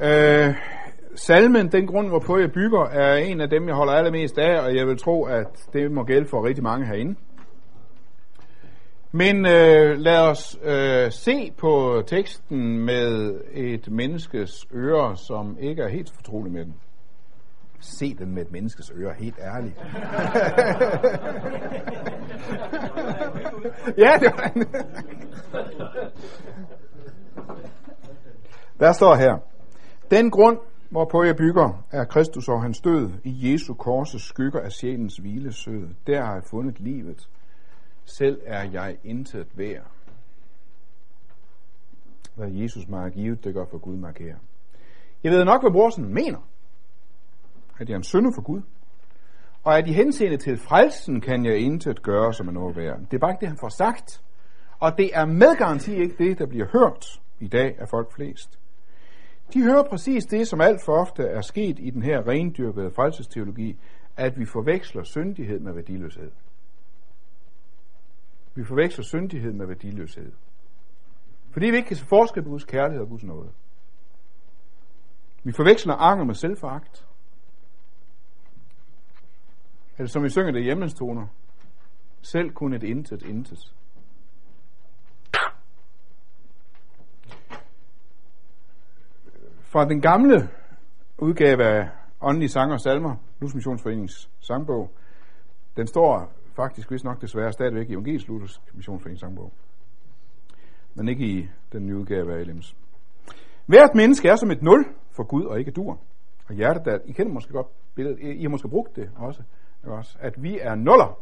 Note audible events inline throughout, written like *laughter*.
Øh, salmen, den grund, hvorpå jeg bygger, er en af dem, jeg holder allermest af, og jeg vil tro, at det må gælde for rigtig mange herinde. Men øh, lad os øh, se på teksten med et menneskes øre, som ikke er helt fortrolig med den. Se den med et menneskes øre, helt ærligt. *laughs* ja, det var en. Der står her. Den grund, hvorpå jeg bygger, er Kristus og hans død. I Jesu korses skygger af sjælens hvilesød. Der har jeg fundet livet. Selv er jeg intet værd. Hvad Jesus mig har givet, det gør for Gud markere. Jeg ved nok, hvad brorsen mener. At jeg er en sønder for Gud. Og at i henseende til frelsen kan jeg intet gøre, som er noget værd. Det er bare ikke det, han får sagt. Og det er med garanti ikke det, der bliver hørt i dag af folk flest. De hører præcis det, som alt for ofte er sket i den her rendyrkede frelsesteologi, at vi forveksler syndighed med værdiløshed. Vi forveksler syndighed med værdiløshed. Fordi vi ikke kan se forskel på Guds kærlighed og Guds nåde. Vi forveksler anger med selvforagt. Eller som vi synger det hjemmestoner, Selv kun et intet, intet. Fra den gamle udgave af Åndelige Sanger og Salmer, Luther Missionsforeningens sangbog, den står faktisk vist nok desværre stadigvæk i Evangelisk Luthers Missionsforeningens sangbog, men ikke i den nye udgave af LM's. Hvert menneske er som et nul for Gud og ikke dur. Og hjertet der, I kender måske godt billedet, I har måske brugt det også, også at vi er nuller.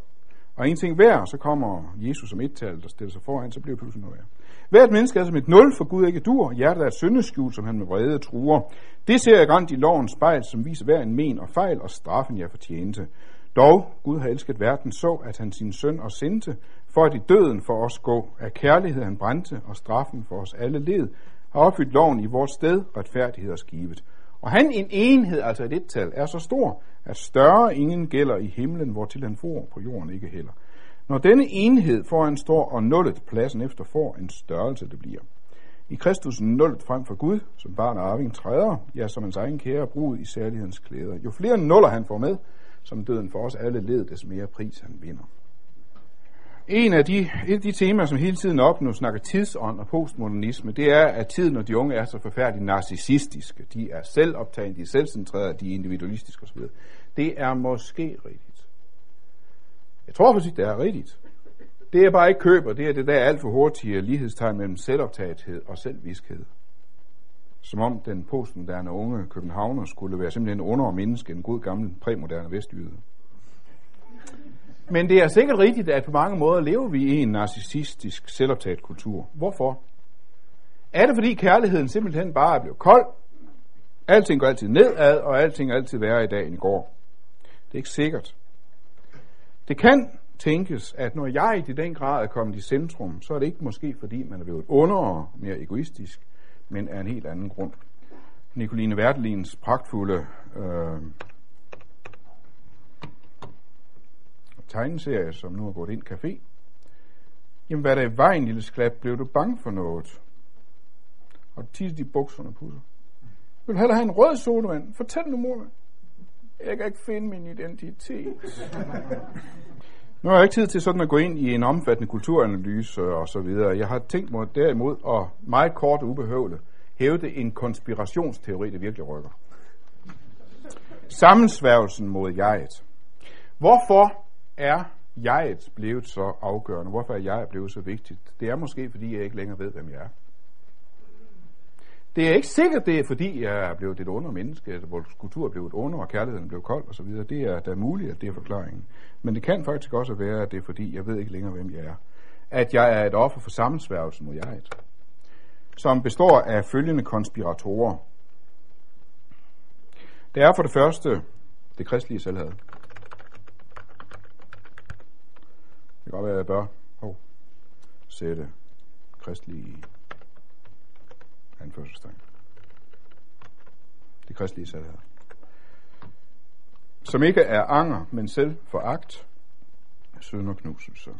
Og en ting hver, så kommer Jesus som et-tal, der stiller sig foran, så bliver det pludselig noget værre. Hvert menneske er som et nul, for Gud ikke dur. Hjertet er et syndeskjul, som han med vrede truer. Det ser jeg grønt i lovens spejl, som viser hver en men og fejl, og straffen jeg fortjente. Dog, Gud har elsket verden så, at han sin søn og sendte, for at i døden for os gå, af kærlighed han brændte, og straffen for os alle led, har opfyldt loven i vores sted, retfærdighed og skivet. Og han en enhed, altså et et-tal, er så stor, at større ingen gælder i himlen, hvor til han får på jorden ikke heller. Når denne enhed foran står og nullet pladsen efter får en størrelse det bliver. I Kristus nullet frem for Gud, som barn og arving træder, ja, som hans egen kære brud i særlighedens klæder. Jo flere nuller han får med, som døden for os alle led, des mere pris han vinder. En af de, et af de temaer, som hele tiden op nu snakker tidsånd og postmodernisme, det er, at tiden og de unge er så forfærdeligt narcissistiske. De er selvoptagende, de er selvcentrerede, de er individualistiske osv. Det er måske rigtigt. Jeg tror faktisk, det er rigtigt. Det er bare ikke køber, det er det der alt for hurtige lighedstegn mellem selvoptagethed og selvviskhed. Som om den postmoderne unge københavner skulle være simpelthen under menneske, en god gammel præmoderne vestjyde. Men det er sikkert rigtigt, at på mange måder lever vi i en narcissistisk, selvoptaget kultur. Hvorfor? Er det fordi kærligheden simpelthen bare er blevet kold? Alting går altid nedad, og alting er altid værre i dag end i går. Det er ikke sikkert. Det kan tænkes, at når jeg i den grad er kommet i centrum, så er det ikke måske fordi man er blevet underere, mere egoistisk, men af en helt anden grund. Nicoline Wertelins pragtfulde øh, tegneserie, som nu er gået ind café. Jamen, hvad er der i vejen, lille sklap? Blev du bange for noget? Og du tisse de bukserne pusser. Vil du hellere have en rød sodavand? Fortæl nu, mor. Jeg kan ikke finde min identitet. Nu har jeg ikke tid til sådan at gå ind i en omfattende kulturanalyse og så videre. Jeg har tænkt mig derimod at meget kort og ubehøvlet hævde en konspirationsteori, der virkelig rykker. Sammensværgelsen mod jeget. Hvorfor er jeget blevet så afgørende? Hvorfor er jeg blevet så vigtigt? Det er måske, fordi jeg ikke længere ved, hvem jeg er. Det er ikke sikkert, det er fordi, jeg er blevet et under menneske, altså, at vores kultur er blevet under, og kærligheden blev kold osv. Det er da muligt, at det er forklaringen. Men det kan faktisk også være, at det er fordi, jeg ved ikke længere, hvem jeg er. At jeg er et offer for sammensværgelsen mod jeget, som består af følgende konspiratorer. Det er for det første det kristelige selvhed. Det kan godt være, at jeg bør oh, sætte kristelige anførselstegn. Det kristelige sandhed. Som ikke er anger, men selv foragt, sønderknuselse,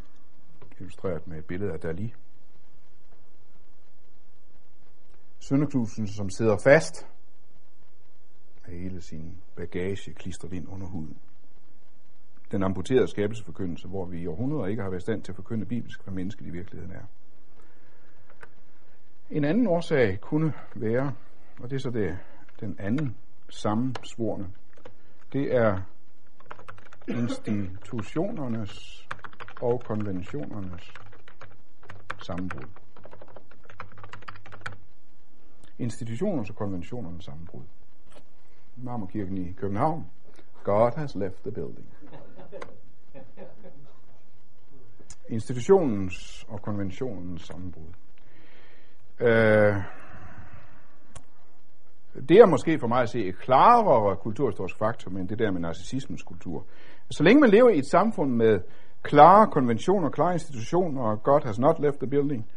illustreret med et billede af Dali. Sønderknuselse, som sidder fast af hele sin bagage klistret ind under huden. Den amputerede skabelsesforkyndelse, hvor vi i århundreder ikke har været stand til at forkynde bibelsk, hvad mennesket i virkeligheden er. En anden årsag kunne være, og det er så det, den anden sammensvorne, det er institutionernes og konventionernes sammenbrud. Institutionernes og konventionernes sammenbrud. Marmorkirken i København. God has left the building. Institutionens og konventionens sammenbrud. Øh, det er måske for mig at se et klarere kulturhistorisk faktum end det der med narcissismens kultur. Så længe man lever i et samfund med klare konventioner, klare institutioner, og God has not left the building,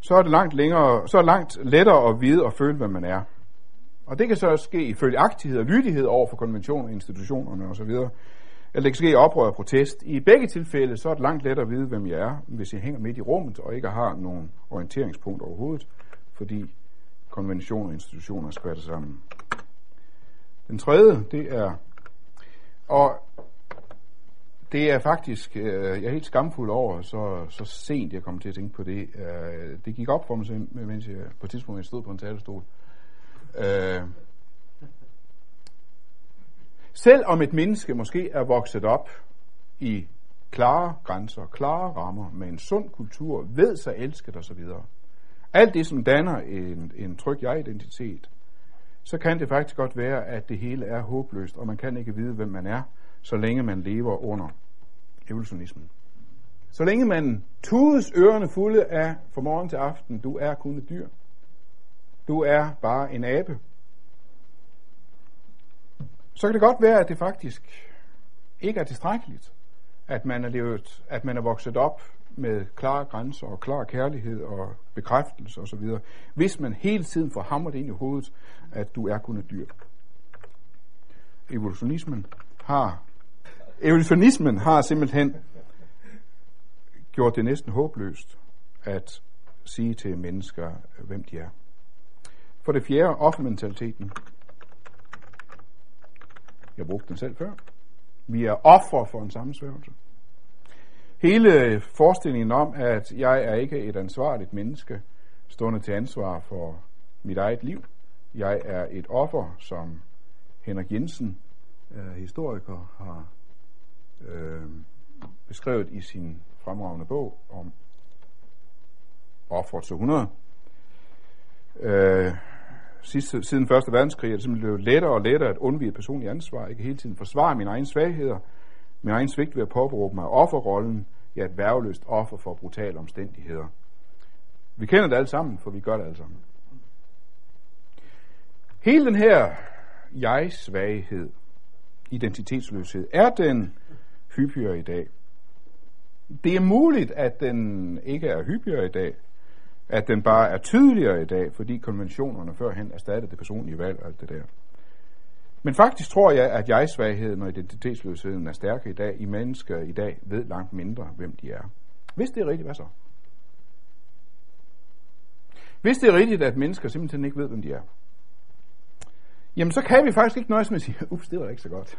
så er det langt, længere, så er langt lettere at vide og føle, hvad man er. Og det kan så ske ifølge agtighed og lydighed over for konventioner, institutionerne osv. Eller det kan ske oprør og protest. I begge tilfælde, så er det langt lettere at vide, hvem jeg er, hvis jeg hænger midt i rummet og ikke har nogen orienteringspunkt overhovedet, fordi konventioner og institutioner er skvattet sammen. Den tredje, det er, og det er faktisk, øh, jeg er helt skamfuld over, så, så sent jeg kom til at tænke på det. Øh, det gik op for mig, mens jeg på et tidspunkt jeg stod på en talerstol. Øh, selv om et menneske måske er vokset op i klare grænser, klare rammer, med en sund kultur, ved sig elsket osv., alt det, som danner en, en tryg jeg-identitet, så kan det faktisk godt være, at det hele er håbløst, og man kan ikke vide, hvem man er, så længe man lever under evolutionismen. Så længe man tudes ørerne fulde af fra morgen til aften, du er kun et dyr. Du er bare en abe. Så kan det godt være, at det faktisk ikke er tilstrækkeligt, at man er, levet, at man er vokset op med klare grænser og klar kærlighed og bekræftelse osv., hvis man hele tiden får hamret ind i hovedet, at du er kun et dyr. Evolutionismen har evolutionismen har simpelthen gjort det næsten håbløst at sige til mennesker, hvem de er. For det fjerde, offermentaliteten. Jeg brugte den selv før. Vi er offer for en sammensværgelse. Hele forestillingen om, at jeg er ikke et ansvarligt menneske, stående til ansvar for mit eget liv. Jeg er et offer, som Henrik Jensen, øh, historiker, har øh, beskrevet i sin fremragende bog om offer til 100. Øh, sidste, siden Første Verdenskrig er det simpelthen blevet lettere og lettere at undvige personligt ansvar. Ikke hele tiden forsvare mine egne svagheder, min egen svigt ved at påberåbe mig offerrollen, jeg er et værveløst offer for brutale omstændigheder. Vi kender det alle sammen, for vi gør det alle sammen. Hele den her jeg-svaghed, identitetsløshed, er den hyppigere i dag. Det er muligt, at den ikke er hyppigere i dag, at den bare er tydeligere i dag, fordi konventionerne førhen erstattede det personlige valg og alt det der. Men faktisk tror jeg, at jeg-svagheden og identitetsløsheden er stærke i dag. I mennesker i dag ved langt mindre, hvem de er. Hvis det er rigtigt, hvad så? Hvis det er rigtigt, at mennesker simpelthen ikke ved, hvem de er, jamen så kan vi faktisk ikke nøjes med at sige, ups, det var ikke så godt.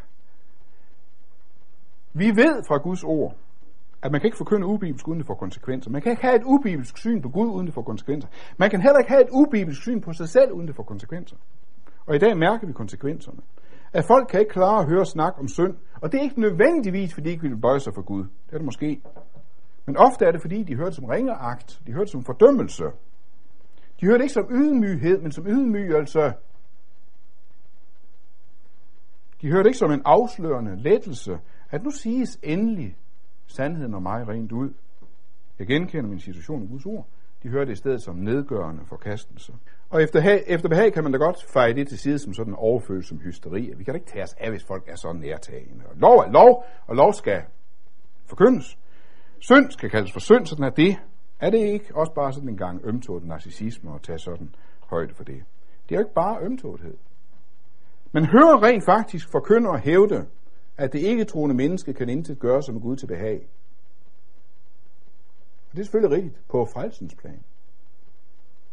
Vi ved fra Guds ord, at man kan ikke forkynde ubibelsk uden det får konsekvenser. Man kan ikke have et ubibelsk syn på Gud uden det får konsekvenser. Man kan heller ikke have et ubibelsk syn på sig selv uden det får konsekvenser. Og i dag mærker vi konsekvenserne. At folk kan ikke klare at høre snak om synd, og det er ikke nødvendigvis, fordi de ikke vil bøje sig for Gud. Det er det måske. Men ofte er det, fordi de hører det som ringeagt. De hører det som fordømmelse. De hører det ikke som ydmyghed, men som ydmygelse. De hører det ikke som en afslørende lettelse, at nu siges endelig sandheden om mig rent ud. Jeg genkender min situation i Guds ord. De hører det i stedet som nedgørende forkastelse. Og efter, efter behag kan man da godt feje det til side som sådan en overfølelse som hysteri. Vi kan da ikke tage os af, hvis folk er så nærtagende. Og lov er lov, og lov skal forkyndes. Synd skal kaldes for synd, sådan er det. Er det ikke også bare sådan en gang ømtåget narcissisme at tage sådan højde for det? Det er jo ikke bare ømtågethed. Men hører rent faktisk forkynder og hævde, at det ikke troende menneske kan intet gøre som Gud til behag. Og det er selvfølgelig rigtigt på frelsens plan.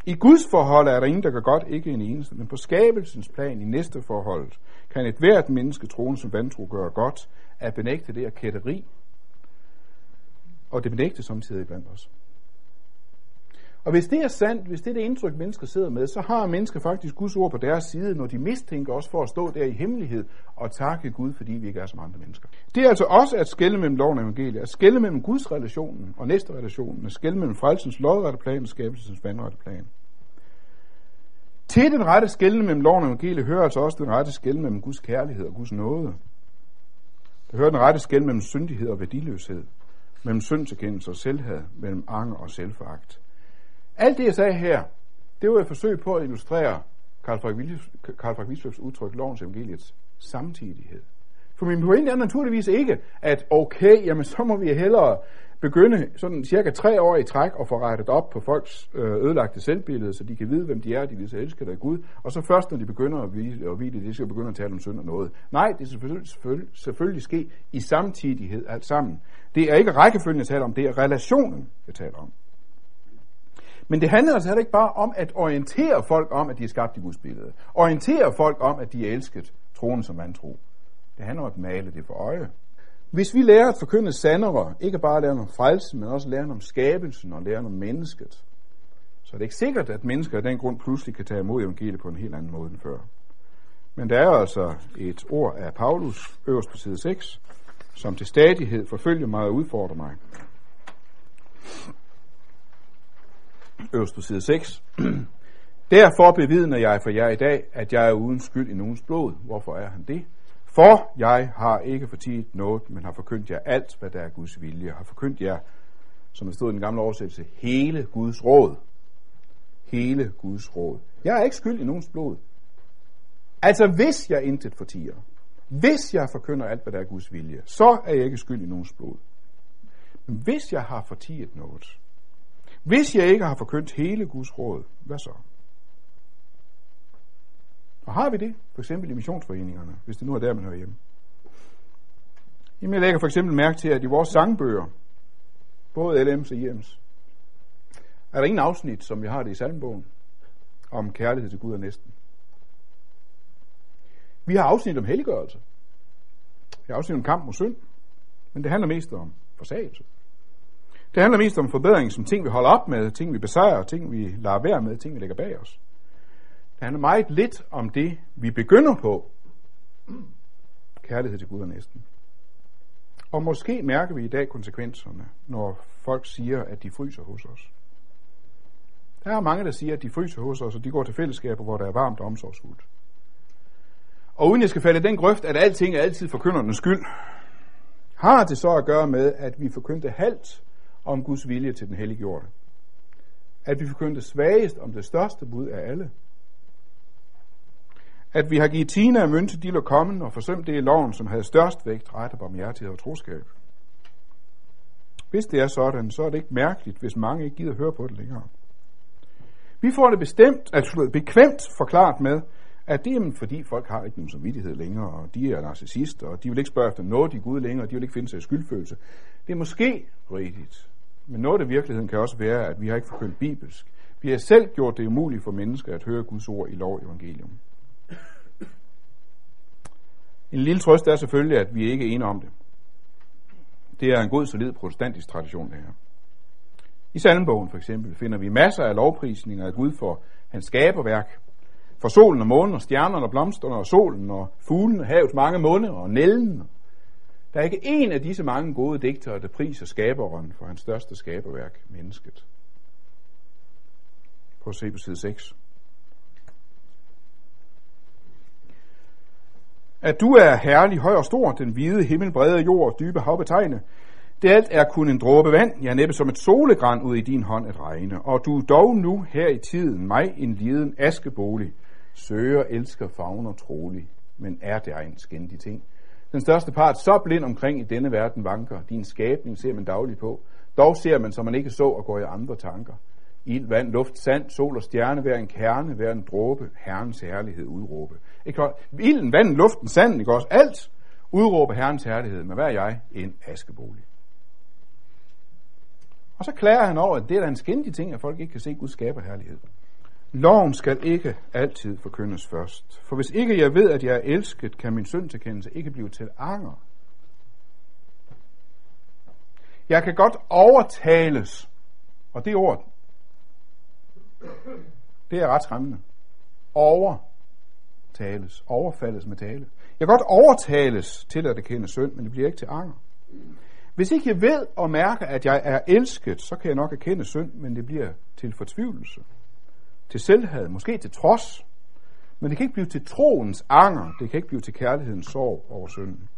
I Guds forhold er der ingen, der gør godt, ikke en eneste, men på skabelsens plan i næste forhold kan et hvert menneske troende som vantro gøre godt, at benægte det og kætteri, og det benægte samtidig blandt os. Og hvis det er sandt, hvis det er det indtryk, mennesker sidder med, så har mennesker faktisk Guds ord på deres side, når de mistænker os for at stå der i hemmelighed og takke Gud, fordi vi ikke er som andre mennesker. Det er altså også at skælde mellem loven og evangeliet, at skælde mellem Guds relationen og næste relationen, at skælde mellem frelsens lodrette plan og skabelsens vandrette plan. Til den rette skældne mellem loven og evangeliet hører altså også den rette skældne mellem Guds kærlighed og Guds nåde. Der hører den rette skældne mellem syndighed og værdiløshed, mellem syndserkendelse og selvhed, mellem anger og selvforagt. Alt det, jeg sagde her, det var et forsøg på at illustrere Karl Frank Wisløfs udtryk, lovens evangeliets samtidighed. For min pointe er naturligvis ikke, at okay, jamen så må vi hellere begynde sådan cirka tre år i træk og få rettet op på folks øh, ødelagte selvbillede, så de kan vide, hvem de er, de vil så elske af Gud, og så først, når de begynder at vide, at vide det, de skal begynde at tale om synd og noget. Nej, det skal selvfølgelig, selvfølgelig, selvfølgelig ske i samtidighed alt sammen. Det er ikke rækkefølgen, jeg taler om, det er relationen, jeg taler om. Men det handler altså heller ikke bare om at orientere folk om, at de er skabt i Guds billede. Orientere folk om, at de er elsket, troen som vantro. Det handler om at male det for øje. Hvis vi lærer at forkynde sandere, ikke bare lære om frelsen, men også lære om skabelsen og lære om mennesket, så er det ikke sikkert, at mennesker af den grund pludselig kan tage imod evangeliet på en helt anden måde end før. Men der er altså et ord af Paulus, øverst på side 6, som til stadighed forfølger mig og udfordrer mig øverst på side 6. Derfor bevidner jeg for jer i dag, at jeg er uden skyld i nogens blod. Hvorfor er han det? For jeg har ikke fortidt noget, men har forkyndt jer alt, hvad der er Guds vilje. Jeg har forkyndt jer, som der stod i den gamle oversættelse, hele Guds råd. Hele Guds råd. Jeg er ikke skyld i nogens blod. Altså hvis jeg intet fortiger, hvis jeg forkynder alt, hvad der er Guds vilje, så er jeg ikke skyld i nogens blod. Men hvis jeg har fortiget noget, hvis jeg ikke har forkyndt hele Guds råd, hvad så? Og har vi det, for eksempel i missionsforeningerne, hvis det nu er der, man hører hjemme? Jamen, jeg lægger for eksempel mærke til, at i vores sangbøger, både LM's og IM's, er der ingen afsnit, som vi har det i salmbogen, om kærlighed til Gud og næsten. Vi har afsnit om helliggørelse. Vi har afsnit om kamp mod synd. Men det handler mest om forsagelse. Det handler mest om forbedring som ting, vi holder op med, ting, vi besejrer, ting, vi lader være med, ting, vi lægger bag os. Det handler meget lidt om det, vi begynder på. Kærlighed til Gud og næsten. Og måske mærker vi i dag konsekvenserne, når folk siger, at de fryser hos os. Der er mange, der siger, at de fryser hos os, og de går til fællesskaber, hvor der er varmt og omsorgsfuldt. Og uden jeg skal falde den grøft, at alting er altid forkyndernes skyld, har det så at gøre med, at vi forkyndte halvt om Guds vilje til den helliggjorte. At vi forkyndte svagest om det største bud af alle. At vi har givet Tina af mønte de kommen og forsømt det i loven, som havde størst vægt, ret og barmhjertighed og troskab. Hvis det er sådan, så er det ikke mærkeligt, hvis mange ikke gider høre på det længere. Vi får det bestemt, altså bekvemt forklaret med, at det er fordi folk har ikke nogen samvittighed længere, og de er narcissister, og de vil ikke spørge efter noget i Gud længere, og de vil ikke finde sig i skyldfølelse. Det er måske rigtigt, men noget af virkeligheden kan også være, at vi har ikke forkyndt bibelsk. Vi har selv gjort det umuligt for mennesker at høre Guds ord i lov og evangelium. En lille trøst er selvfølgelig, at vi ikke er enige om det. Det er en god, solid protestantisk tradition, det her. I salmbogen for eksempel finder vi masser af lovprisninger af Gud for hans skaberværk, for solen og månen og stjernerne og blomsterne og solen og fuglene, havets mange munde og nælden. Der er ikke en af disse mange gode digtere, der priser skaberen for hans største skaberværk, mennesket. Prøv at se på side 6. At du er herlig, høj og stor, den hvide himmel, brede jord og dybe hav betegne. Det alt er kun en dråbe vand, ja næppe som et solegran ud i din hånd at regne. Og du dog nu her i tiden mig en liden askebolig, søger, elsker, fagner trolig, men er det en skændig ting. Den største part så blind omkring i denne verden vanker, din skabning ser man dagligt på, dog ser man, som man ikke så og går i andre tanker. Ild, vand, luft, sand, sol og stjerne, hver en kerne, hver en dråbe, Herrens herlighed udråbe. Ikke Ilden, vand, luften, sanden, ikke også? Alt udråbe Herrens herlighed, men hvad er jeg? En askebolig. Og så klager han over, at det er da en skændig ting, at folk ikke kan se Guds skaber herlighed. Loven skal ikke altid forkyndes først. For hvis ikke jeg ved, at jeg er elsket, kan min syndtilkendelse ikke blive til anger. Jeg kan godt overtales, og det ord, det er ret skræmmende. Overtales, overfaldes med tale. Jeg kan godt overtales til at erkende synd, men det bliver ikke til anger. Hvis ikke jeg ved og mærker, at jeg er elsket, så kan jeg nok erkende synd, men det bliver til fortvivlelse, til selvhad, måske til trods. Men det kan ikke blive til troens anger, det kan ikke blive til kærlighedens sorg over synden.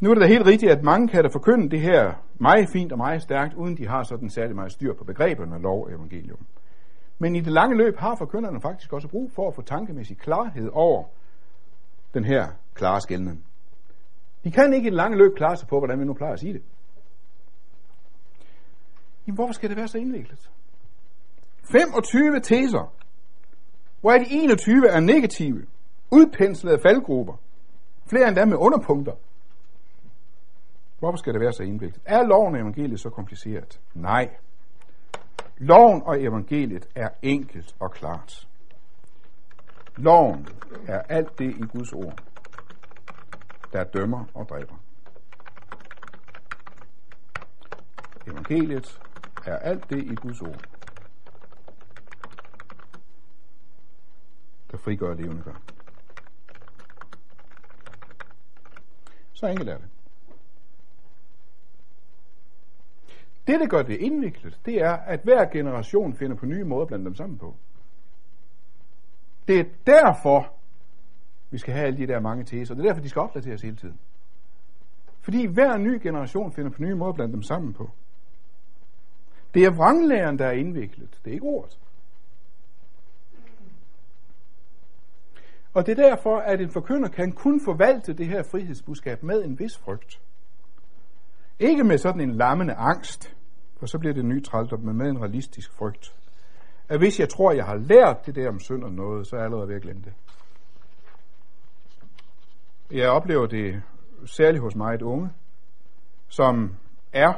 Nu er det da helt rigtigt, at mange kan da forkynde det her meget fint og meget stærkt, uden de har sådan særlig meget styr på begreberne af lov og evangelium. Men i det lange løb har forkynderne faktisk også brug for at få tankemæssig klarhed over den her klare skældning. De kan ikke i det lange løb klare sig på, hvordan vi nu plejer at sige det. Jamen, hvorfor skal det være så indviklet? 25 teser, hvor er de 21 er negative, udpenslede faldgrupper, flere endda med underpunkter. Hvorfor skal det være så indviklet? Er loven og evangeliet så kompliceret? Nej. Loven og evangeliet er enkelt og klart. Loven er alt det i Guds ord, der dømmer og dræber. Evangeliet er alt det i Guds ord, der frigør levende gør. Så enkelt er det. Det, der gør det indviklet, det er, at hver generation finder på nye måder at blande dem sammen på. Det er derfor, vi skal have alle de der mange teser. Det er derfor, de skal opdateres hele tiden. Fordi hver ny generation finder på nye måder at blande dem sammen på. Det er vranglæren, der er indviklet. Det er ikke ordet. Og det er derfor, at en forkynder kan kun forvalte det her frihedsbudskab med en vis frygt. Ikke med sådan en lammende angst, for så bliver det en ny trældom, men med en realistisk frygt. At hvis jeg tror, jeg har lært det der om synd og noget, så er jeg allerede ved at glemme det. Jeg oplever det særligt hos mig et unge, som er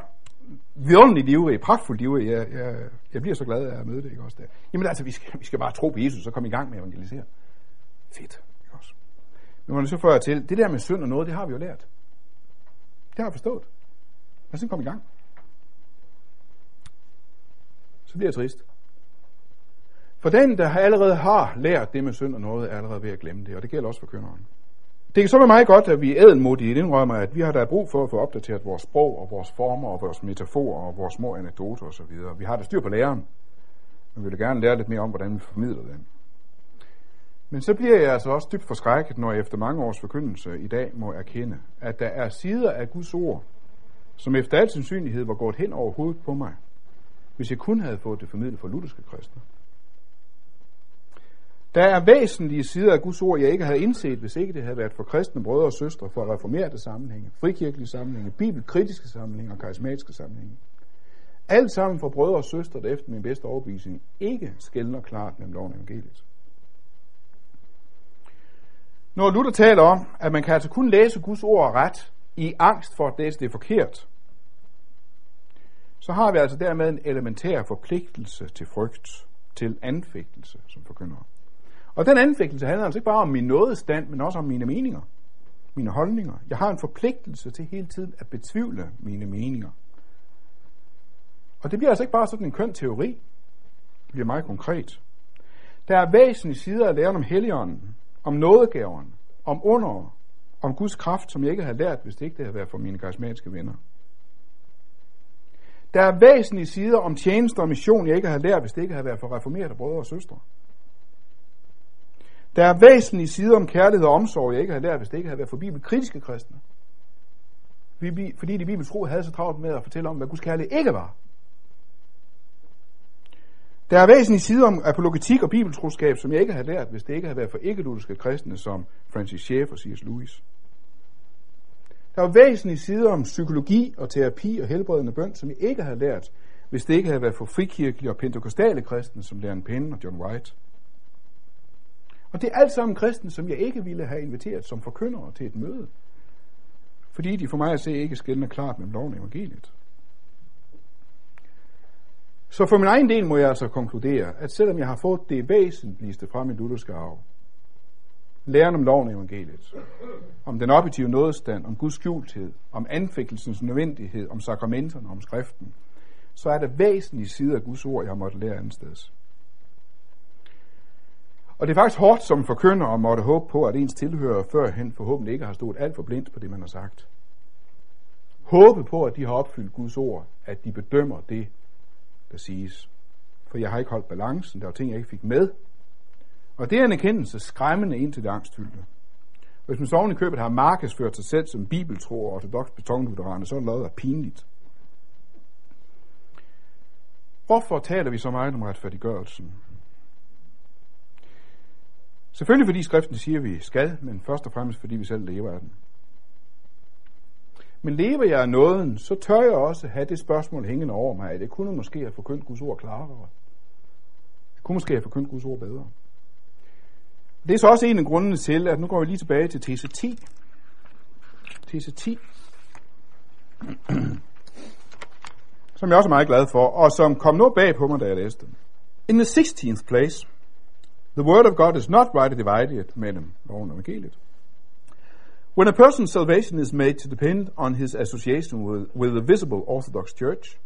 vidunderligt livrige, pragtfuldt livrige. Jeg, jeg, jeg bliver så glad af at møde det, ikke også der. Jamen altså, vi skal, vi skal bare tro på Jesus, og komme i gang med at evangelisere. Fedt, ikke også? Men man så får jeg til, det der med synd og noget, det har vi jo lært. Det har jeg forstået. Men så kom i gang. Så bliver jeg trist. For den, der allerede har lært det med synd og noget, er allerede ved at glemme det, og det gælder også for kønneren. Det kan så være meget godt, at vi ædelmodige indrømmer, at vi har da brug for at få opdateret vores sprog og vores former og vores metaforer og vores små anekdoter osv. Vi har da styr på læreren, men vi vil gerne lære lidt mere om, hvordan vi formidler dem. Men så bliver jeg altså også dybt forskrækket, når jeg efter mange års forkyndelse i dag må erkende, at der er sider af Guds ord, som efter al sandsynlighed var gået hen over hovedet på mig, hvis jeg kun havde fået det formidlet for lutherske kristne. Der er væsentlige sider af Guds ord, jeg ikke havde indset, hvis ikke det havde været for kristne brødre og søstre, for reformerte sammenhænge, frikirkelige sammenhænge, bibelkritiske sammenhænge og karismatiske sammenhænge. Alt sammen for brødre og søstre, der efter min bedste overbevisning ikke skældner klart mellem loven og evangeliet. Når Luther taler om, at man kan altså kun læse Guds ord ret i angst for at læse det forkert, så har vi altså dermed en elementær forpligtelse til frygt, til anfægtelse som forkynder. Og den anfægtelse handler altså ikke bare om min nådestand, men også om mine meninger, mine holdninger. Jeg har en forpligtelse til hele tiden at betvivle mine meninger. Og det bliver altså ikke bare sådan en køn teori. Det bliver meget konkret. Der er væsentlige sider af læren om helligånden, om nådegaverne, om under, om Guds kraft, som jeg ikke har lært, hvis det ikke det havde været for mine karismatiske venner. Der er væsentlige sider om tjenester og mission, jeg ikke har lært, hvis det ikke har været for reformerede brødre og søstre. Der er væsentlige sider om kærlighed og omsorg, jeg ikke har lært, hvis det ikke havde været for bibelkritiske kristne. Fordi de bibeltro havde så travlt med at fortælle om, hvad Guds kærlighed ikke var. Der er væsentlige sider om apologetik og bibeltroskab, som jeg ikke har lært, hvis det ikke havde været for ikke-lutherske kristne som Francis Schaeffer og C.S. Lewis. Der er væsentlige sider om psykologi og terapi og helbredende bøn, som jeg ikke har lært, hvis det ikke havde været for frikirkelige og pentekostale kristne som Leon Penn og John White. Og det er alt sammen kristne, som jeg ikke ville have inviteret som forkyndere til et møde. Fordi de for mig at se ikke skældner klart mellem loven og evangeliet. Så for min egen del må jeg altså konkludere, at selvom jeg har fået det væsentligste fra min lutherske arv, læren om loven i evangeliet, om den objektive nådestand, om Guds skjulthed, om anfægtelsens nødvendighed, om sakramenterne, om skriften, så er der væsentlige sider af Guds ord, jeg har måttet lære andet sted. Og det er faktisk hårdt som forkynder at måtte håbe på, at ens tilhører førhen forhåbentlig ikke har stået alt for blindt på det, man har sagt. Håbe på, at de har opfyldt Guds ord, at de bedømmer det, der siges. For jeg har ikke holdt balancen, der var ting, jeg ikke fik med. Og det er en erkendelse skræmmende ind til det angstfyldte. Hvis man så oven i købet har markedsført sig selv som bibeltro og ortodox betonlutheraner, så er det noget, der pinligt. Hvorfor taler vi så meget om retfærdiggørelsen? Selvfølgelig fordi skriften siger, at vi skal, men først og fremmest fordi vi selv lever af den. Men lever jeg af nåden, så tør jeg også have det spørgsmål hængende over mig, at det kunne måske have forkyndt Guds ord klarere. Det kunne måske have forkyndt Guds ord bedre. Det er så også en af grundene til, at nu går vi lige tilbage til TC10. TC10. *clears throat* som jeg også er meget glad for, og som kom noget bag på mig, da jeg læste den. In the 16th place, the word of God is not rightly divided mellem loven og evangeliet. When a person's salvation is made to depend on his association with, with the visible Orthodox Church,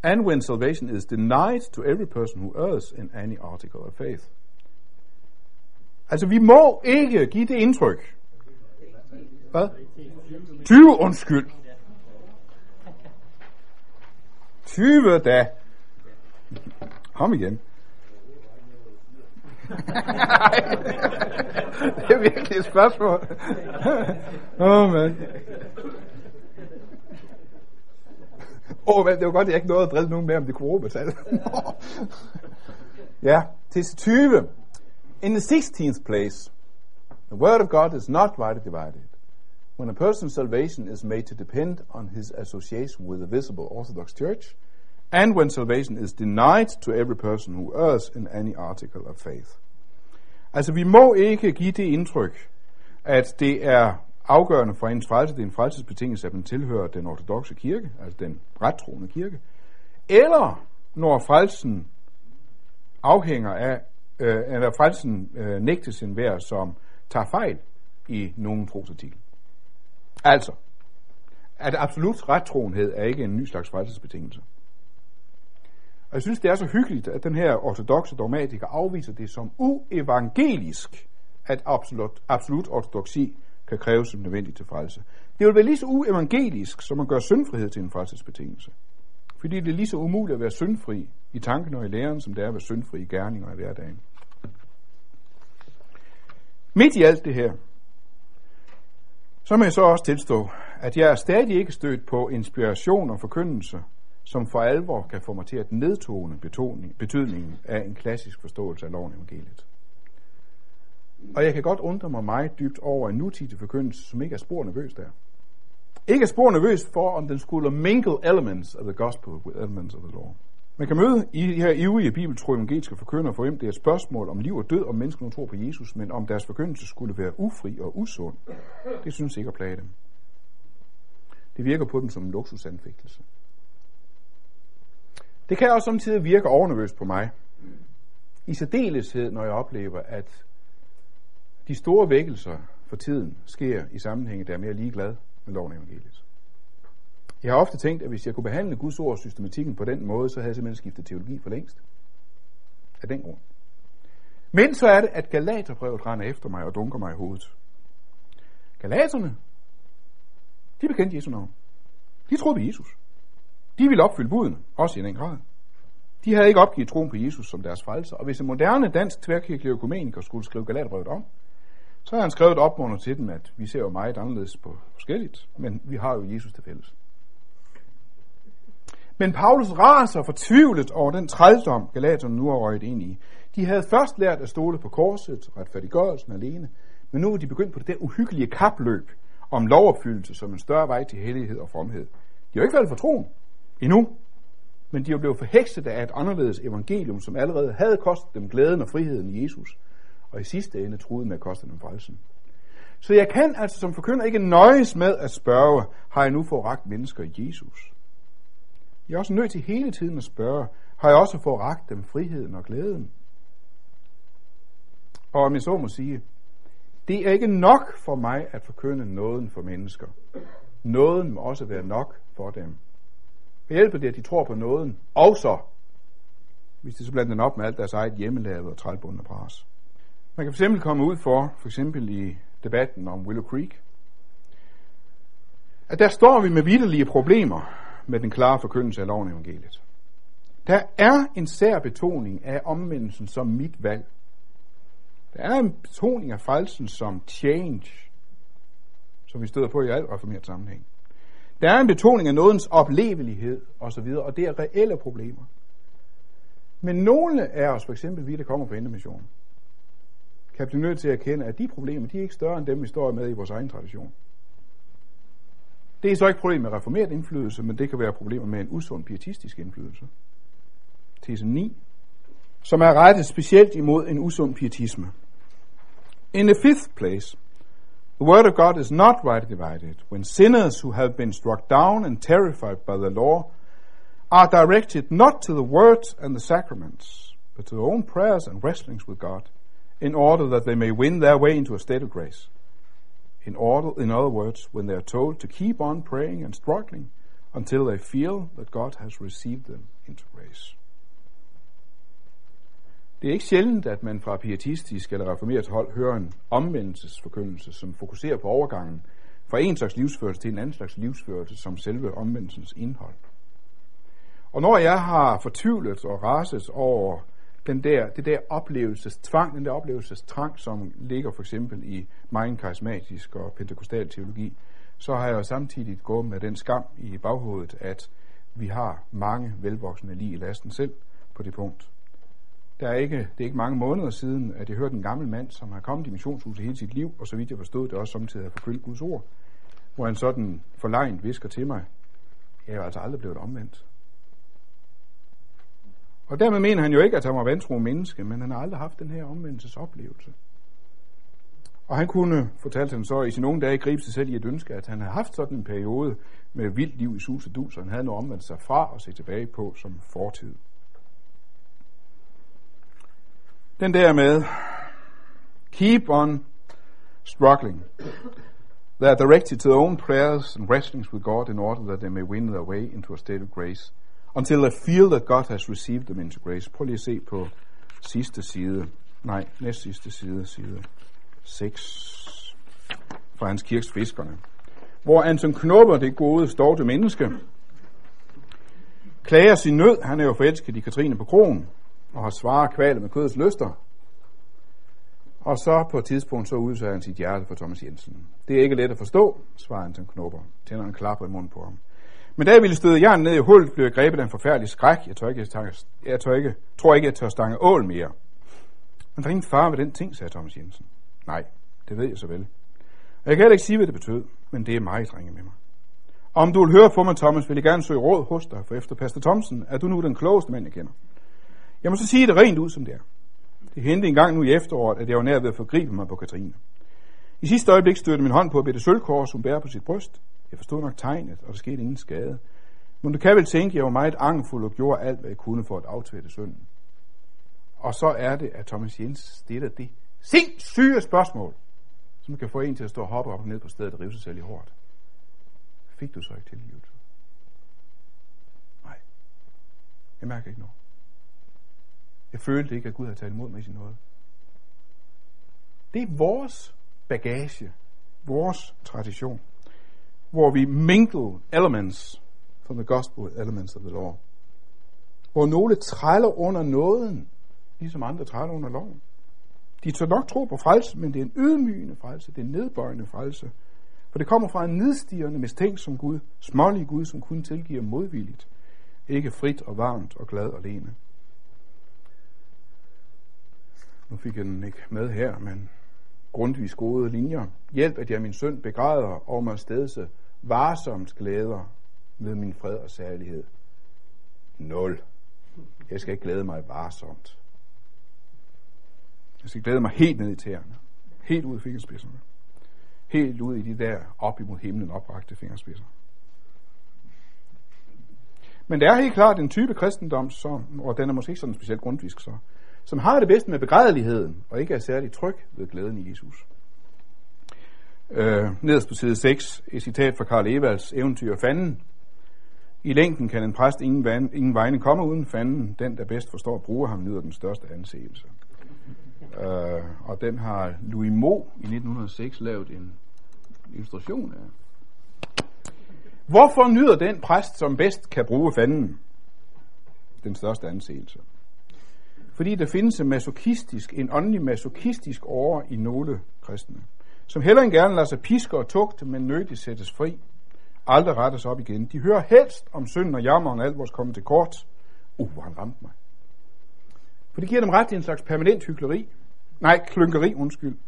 and when salvation is denied to every person who errs in any article of faith. Altså, vi må ikke give det indtryk. Hvad? 20, undskyld. 20 da. Kom igen. Det er virkelig et oh, man. Oh, men det var godt, at jeg ikke nåede at drille nogen mere om det coronatal. ja, til 20. In the 16th place, the word of God is not rightly divided. When a person's salvation is made to depend on his association with the visible Orthodox Church, and when salvation is denied to every person who errs in any article of faith. Altså, vi må ikke give det indtryk, at det er afgørende for ens frelse, det er en frelsesbetingelse, at man tilhører den ortodoxe kirke, altså den rettroende kirke, eller når frelsen afhænger af, øh, eller frelsen øh, nægtes en vær, som tager fejl i nogen trosartikel. Altså, at absolut rettroenhed er ikke en ny slags frelsesbetingelse. Og jeg synes, det er så hyggeligt, at den her ortodoxe dogmatiker afviser det som uevangelisk, at absolut, absolut ortodoxi kan kræves som nødvendigt til frelse. Det vil være lige så uevangelisk, som at gøre syndfrihed til en frelsesbetingelse. Fordi det er lige så umuligt at være syndfri i tanken og i læren, som det er at være syndfri i gerninger i hverdagen. Midt i alt det her, så må jeg så også tilstå, at jeg er stadig ikke stødt på inspiration og forkyndelse, som for alvor kan få mig til at nedtone betydningen af en klassisk forståelse af loven evangeliet. Og jeg kan godt undre mig meget dybt over en nutidig forkyndelse, som ikke er spor nervøs der. Ikke er spor nervøs for, om den skulle mingle elements of the gospel with elements of the law. Man kan møde i de her ivrige bibeltro evangeliske forkyndere for hvem det er et spørgsmål om liv og død, om mennesker nu tror på Jesus, men om deres forkyndelse skulle være ufri og usund. Det synes ikke at plage dem. Det virker på dem som en luksusanfægtelse. Det kan også samtidig virke overnervøst på mig. I særdeleshed, når jeg oplever, at de store vækkelser for tiden sker i sammenhænge, der er mere ligeglad med loven evangeliet. Jeg har ofte tænkt, at hvis jeg kunne behandle Guds ord og systematikken på den måde, så havde jeg simpelthen skiftet teologi for længst. Af den grund. Men så er det, at Galaterbrevet render efter mig og dunker mig i hovedet. Galaterne, de bekendte Jesu navn. De troede på Jesus. De ville opfylde buden, også i den grad. De havde ikke opgivet troen på Jesus som deres frelser, og hvis en moderne dansk tværkirkelig økumeniker skulle skrive Galaterbrevet om, så har han skrevet opmunder til dem, at vi ser jo meget anderledes på forskelligt, men vi har jo Jesus til fælles. Men Paulus raser fortvivlet over den trældom, Galaterne nu har røget ind i. De havde først lært at stole på korset, retfærdiggørelsen alene, men nu er de begyndt på det der uhyggelige kapløb om lovopfyldelse som en større vej til hellighed og fromhed. De har jo ikke faldet for troen endnu, men de var blevet forhekset af et anderledes evangelium, som allerede havde kostet dem glæden og friheden i Jesus, og i sidste ende troede med at koste dem frelsen. Så jeg kan altså som forkynder ikke nøjes med at spørge, har jeg nu forragt mennesker i Jesus? Jeg er også nødt til hele tiden at spørge, har jeg også foragt dem friheden og glæden? Og om jeg så må sige, det er ikke nok for mig at forkynde nåden for mennesker. Nåden må også være nok for dem. Hvad hjælper det, at de tror på nåden Og så, hvis de så blander den op med alt deres eget hjemmelavet og trælbundne pres? Man kan fx komme ud for, for eksempel i debatten om Willow Creek, at der står vi med vidderlige problemer med den klare forkyndelse af loven evangeliet. Der er en sær betoning af omvendelsen som mit valg. Der er en betoning af frelsen som change, som vi støder på i alt reformeret sammenhæng. Der er en betoning af nådens oplevelighed osv., og det er reelle problemer. Men nogle af os, for eksempel vi, der kommer på intermissionen, kan blive nødt til at erkende, at de problemer, de er ikke større end dem, vi står med i vores egen tradition. Det er så ikke problem med reformeret indflydelse, men det kan være problemer med en usund pietistisk indflydelse. Tese 9, som er rettet specielt imod en usund pietisme. In the fifth place, the word of God is not rightly divided when sinners who have been struck down and terrified by the law are directed not to the word and the sacraments, but to their own prayers and wrestlings with God, in order that they may win their way into a state of grace. In, order, in other words, when they are told to keep on praying and struggling until they feel that God has received them into grace. Det er ikke sjældent, at man fra pietistisk eller reformeret hold hører en omvendelsesforkyndelse, som fokuserer på overgangen fra en slags livsførelse til en anden slags livsførelse, som selve omvendelsens indhold. Og når jeg har fortvivlet og raset over den der, det der oplevelsestvang, den der oplevelsestrang, som ligger for eksempel i meget karismatisk og pentekostal teologi, så har jeg samtidig gået med den skam i baghovedet, at vi har mange velvoksne lige i lasten selv på det punkt. Der er ikke, det er ikke mange måneder siden, at jeg hørte en gammel mand, som har kommet i missionshuset hele sit liv, og så vidt jeg forstod det også samtidig har forkyndt Guds ord, hvor han sådan forlegnet visker til mig, jeg er altså aldrig blevet omvendt. Og dermed mener han jo ikke, at han var vantro menneske, men han har aldrig haft den her omvendelsesoplevelse. Og han kunne, fortalte han så, i sine unge dage gribe sig selv i et ønske, at han havde haft sådan en periode med vildt liv i sus og dus, og han havde noget omvendt sig fra og se tilbage på som fortid. Den der med, keep on struggling. They are directed to their own prayers and wrestlings with God in order that they may win their way into a state of grace until they feel that God has received them into grace. Prøv lige at se på sidste side. Nej, næst sidste side, side 6 fra hans kirks fiskerne. Hvor Anton Knopper, det gode, storte menneske, klager sin nød. Han er jo forelsket i Katrine på krogen og har svaret kvalet med kødets lyster. Og så på et tidspunkt så udsager han sit hjerte for Thomas Jensen. Det er ikke let at forstå, svarer en Knopper, tænder en klapper i munden på ham. Men da jeg ville støde jern ned i hullet, blev jeg grebet af en forfærdelig skræk. Jeg, tør ikke, jeg, tør, jeg tør ikke, tror ikke, jeg tør stange ål mere. Men der er ingen far ved den ting, sagde Thomas Jensen. Nej, det ved jeg så vel. Og jeg kan heller ikke sige, hvad det betød, men det er meget ringe med mig. Om du vil høre på mig, Thomas, vil jeg gerne søge råd hos dig, for efter Pastor Thomsen er du nu den klogeste mand, jeg kender. Jeg må så sige det rent ud, som det er. Det hente en gang nu i efteråret, at jeg var nær ved at forgribe mig på Katrine. I sidste øjeblik stødte min hånd på et bitte sølvkors, hun bærer på sit bryst. Jeg forstod nok tegnet, og der skete ingen skade. Men du kan vel tænke, at jeg var meget angfuld og gjorde alt, hvad jeg kunne for at aftvætte synden. Og så er det, at Thomas Jens stiller det sindssyge spørgsmål, som kan få en til at stå og hoppe op og ned på stedet og rive sig selv i hårdt. Fik du så ikke tilgivet? Nej. Jeg mærker ikke noget. Jeg følte ikke, at Gud havde taget imod mig i sin nåde. Det er vores bagage, vores tradition hvor vi mingle elements from the gospel elements of the law. Hvor nogle træller under nåden, ligesom andre træller under loven. De tør nok tro på frelse, men det er en ydmygende frelse, det er en nedbøjende frelse. For det kommer fra en nedstigende mistænk som Gud, smålig Gud, som kun tilgiver modvilligt, ikke frit og varmt og glad og lene. Nu fik jeg den ikke med her, men grundvis gode linjer. Hjælp, at jeg min søn begræder og mig stedse varsomt glæder med min fred og særlighed. Nul. Jeg skal ikke glæde mig varsomt. Jeg skal glæde mig helt ned i tæerne. Helt ud i fingerspidserne. Helt ud i de der op imod himlen oprakte fingerspidser. Men det er helt klart en type kristendom, som, og den er måske ikke sådan specielt grundvisk så, som har det bedst med begrædeligheden, og ikke er særlig tryg ved glæden i Jesus. Øh, nederst på side 6, et citat fra Karl Evalds eventyr Fanden. I længden kan en præst ingen, van, ingen vegne komme uden fanden. Den, der bedst forstår at bruge ham, nyder den største anseelse. Øh, og den har Louis Mo i 1906 lavet en illustration af. Hvorfor nyder den præst, som bedst kan bruge fanden, den største anseelse? Fordi der findes en masochistisk, en åndelig masochistisk over i nogle kristne, som heller end gerne lader sig piske og tugte, men nødigt sættes fri. Aldrig rettes op igen. De hører helst om synden og jammeren, alt vores kommer til kort. Uh, hvor han ramte mig. For det giver dem ret i en slags permanent hykleri, Nej, klynkeri, undskyld.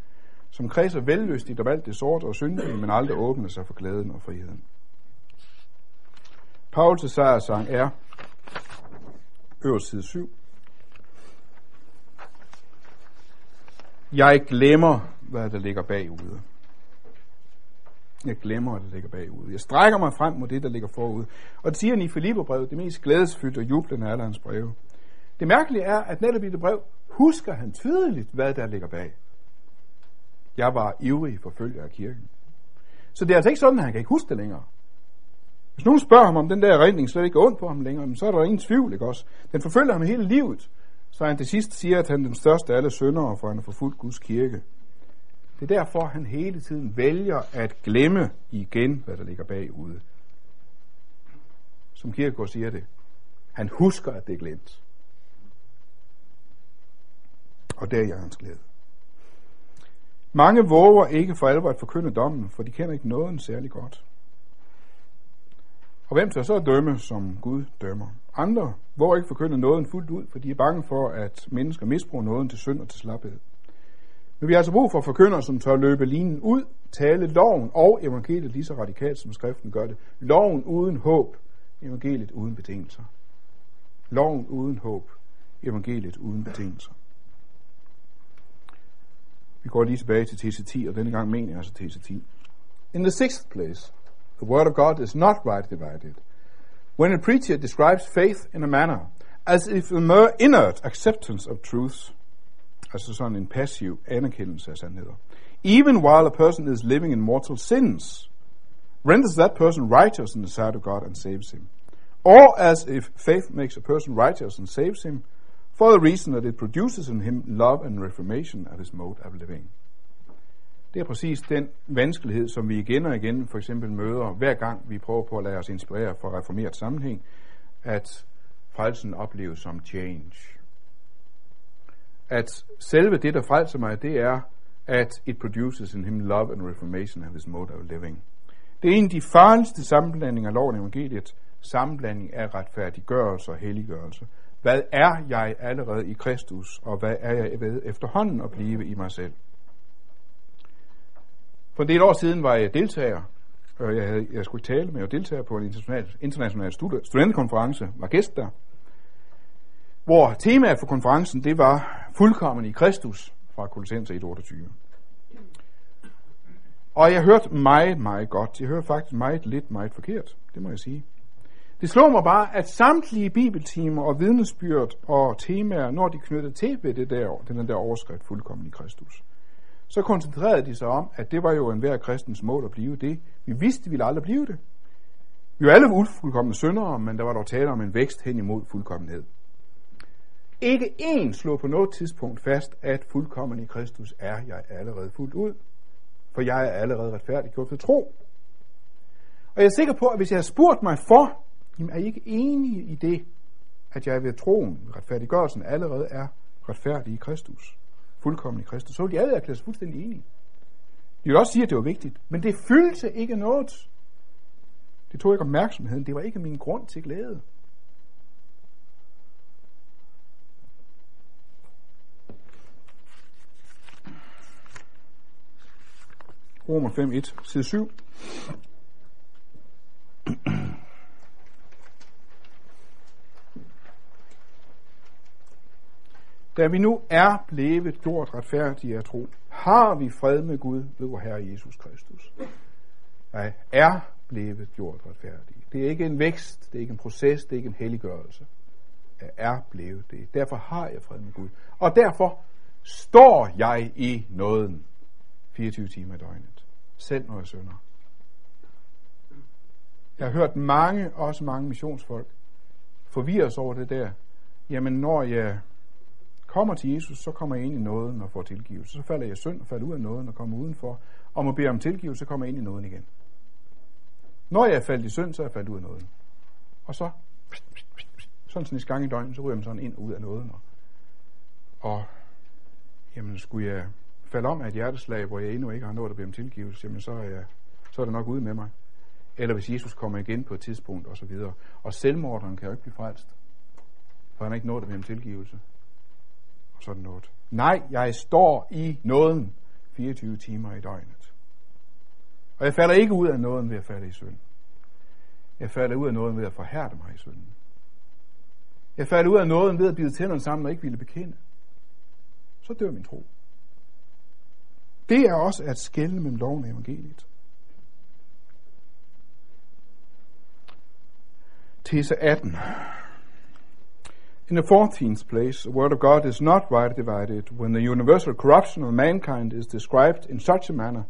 Som kredser vellystigt om alt det sorte og syndige, men aldrig åbner sig for glæden og friheden. Pauls sejrsang er øverst side 7. Jeg glemmer, hvad der ligger bagude. Jeg glemmer, hvad der ligger bagude. Jeg strækker mig frem mod det, der ligger forud. Og det siger han i Filipperbrevet, det mest glædesfyldte og jublende af alle hans breve. Det mærkelige er, at netop i det brev husker han tydeligt, hvad der ligger bag. Jeg var ivrig forfølger af kirken. Så det er altså ikke sådan, at han kan ikke huske det længere. Hvis nogen spørger ham om den der redning slet ikke er ondt på ham længere, så er der ingen tvivl, ikke også? Den forfølger ham hele livet, så han til sidst siger, at han er den største af alle syndere, for han har forfulgt Guds kirke. Det er derfor, han hele tiden vælger at glemme igen, hvad der ligger bagude. Som Kierkegaard siger det. Han husker, at det er glemt. Og der er jeg hans glæde. Mange våger ikke for alvor at forkynde dommen, for de kender ikke noget særlig godt. Og hvem tør så dømme, som Gud dømmer? Andre hvor ikke forkynde nåden fuldt ud, for de er bange for, at mennesker misbruger nåden til synd og til slaphed. Men vi har altså brug for forkyndere, som tør løbe linen ud, tale loven og evangeliet lige så radikalt, som skriften gør det. Loven uden håb, evangeliet uden betingelser. Loven uden håb, evangeliet uden betingelser. Vi går lige tilbage til TC10, og denne gang mener jeg altså TC10. In the sixth place, the word of God is not right divided. When a preacher describes faith in a manner, as if a mere inert acceptance of truths, altså sådan en passiv anerkendelse af sandheder, even while a person is living in mortal sins, renders that person righteous in the sight of God and saves him. Or as if faith makes a person righteous and saves him, for the reason that it produces in him love and reformation of his mode of living. Det er præcis den vanskelighed, som vi igen og igen for eksempel møder, hver gang vi prøver på at lade os inspirere fra reformeret sammenhæng, at frelsen opleves som change. At selve det, der frelser mig, det er, at it produces in him love and reformation of his mode of living. Det er en af de farligste sammenblandinger af loven evangeliet, sammenblanding af retfærdiggørelse og helliggørelse. Hvad er jeg allerede i Kristus, og hvad er jeg ved efterhånden at blive i mig selv? For en del år siden var jeg deltager, og jeg, havde, jeg skulle tale med og deltager på en international, international studenterkonference, var gæst der, hvor temaet for konferencen, det var fuldkommen i Kristus fra Kolossenser 1.28. Og jeg hørte meget, meget godt. Jeg hørte faktisk meget lidt, meget forkert. Det må jeg sige. Det slog mig bare, at samtlige bibeltimer og vidnesbyrd og temaer, når de knyttede til ved det der, den der overskrift fuldkommen i Kristus, så koncentrerede de sig om, at det var jo enhver kristens mål at blive det. Vi vidste, vi ville aldrig blive det. Vi var alle ufuldkommende syndere, men der var dog tale om en vækst hen imod fuldkommenhed. Ikke én slog på noget tidspunkt fast, at fuldkommen i Kristus er jeg allerede fuldt ud, for jeg er allerede retfærdiggjort ved tro. Og jeg er sikker på, at hvis jeg har spurgt mig for, jamen er I ikke enige i det, at jeg ved troen, retfærdiggørelsen, allerede er retfærdig i Kristus? Fuldkommen i Kristus. Så ville de alle erklære sig fuldstændig enige. De vil også sige, at det var vigtigt, men det fyldte ikke noget. Det tog ikke opmærksomheden. Det var ikke min grund til glæde. Romer 5.1, side 7. Da vi nu er blevet gjort retfærdige af tro, har vi fred med Gud ved vor Herre Jesus Kristus. Nej, er blevet gjort retfærdige. Det er ikke en vækst, det er ikke en proces, det er ikke en helliggørelse. Jeg er blevet det. Derfor har jeg fred med Gud. Og derfor står jeg i nåden 24 timer i døgnet. Selv når jeg synder. Jeg har hørt mange, også mange missionsfolk, forvirres over det der. Jamen, når jeg kommer til Jesus, så kommer jeg ind i nåden og får tilgivelse. Så falder jeg synd og falder ud af nåden og kommer udenfor. Og må bede om tilgivelse, så kommer jeg ind i nåden igen. Når jeg er faldet i synd, så er jeg faldet ud af nåden. Og så, sådan sådan en gang i døgnet, så ryger man sådan ind og ud af nåden. Og, og jamen, skulle jeg falde om af et hjerteslag, hvor jeg endnu ikke har nået at bede om tilgivelse, jamen så er, jeg, så er det nok ude med mig. Eller hvis Jesus kommer igen på et tidspunkt, og så videre. Og selvmorderen kan jo ikke blive frelst, for han har ikke nået at bede om tilgivelse. Sådan noget. Nej, jeg står i nåden 24 timer i døgnet. Og jeg falder ikke ud af nåden ved at falde i synd. Jeg falder ud af nåden ved at forhærde mig i synden. Jeg falder ud af nåden ved at bide tænderne sammen og ikke ville bekende. Så dør min tro. Det er også at skælne mellem loven og evangeliet. Tese 18. In the fourteenth place, the Word of God is not rightly divided when the universal corruption of mankind is described in such a manner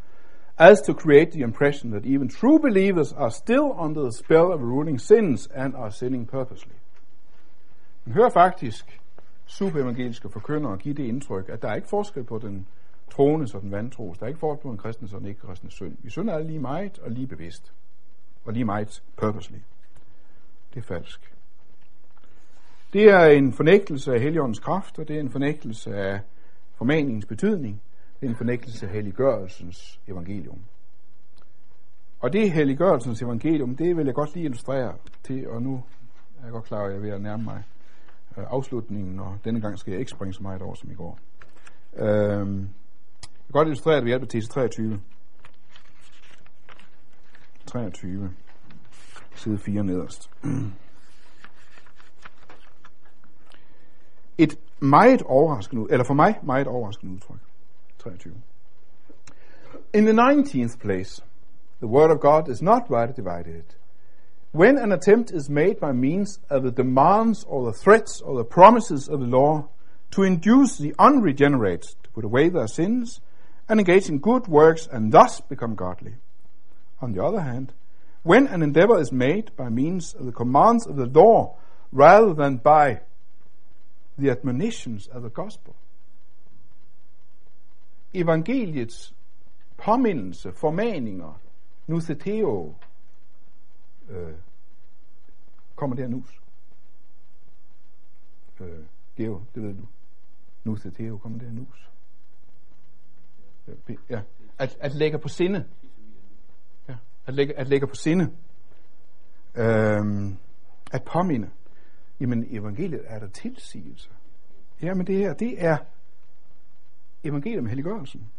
as to create the impression that even true believers are still under the spell of ruling sins and are sinning purposely. Man hører faktisk superevangeliske forkyndere give det indtryk, at der er ikke forskel på den troende og den vantros. Der er ikke forskel på en kristen og en ikke-kristen synd. Vi synder alle lige meget og lige bevidst. Og lige meget purposely. Det er falsk. Det er en fornægtelse af heligåndens kraft, og det er en fornægtelse af formaningens betydning. Det er en fornægtelse af helliggørelsens evangelium. Og det helliggørelsens evangelium, det vil jeg godt lige illustrere til, og nu er jeg godt klar, at jeg er ved at nærme mig øh, afslutningen, og denne gang skal jeg ikke springe så meget over som i går. Øhm, jeg kan godt illustrere det ved hjælp af tese 23. 23. Side 4 nederst. *clears throat* Et meget overraskende, eller for mig meget overraskende udtryk. 23. In the 19th place, the word of God is not rightly divided. When an attempt is made by means of the demands or the threats or the promises of the law to induce the unregenerate to put away their sins and engage in good works and thus become godly. On the other hand, when an endeavor is made by means of the commands of the law rather than by the admonitions of the gospel. Evangeliets påmindelse, formaninger, nutheteo, øh, kommer der nus. Øh, Geo, det ved du. Nutheteo kommer der nus. Øh, ja, at, at lægge på sinde. Ja, at lægge, at lægge på sinde. Øh, at påminde. Jamen, evangeliet er der tilsigelse. Jamen, det her, det er evangeliet om helliggørelsen.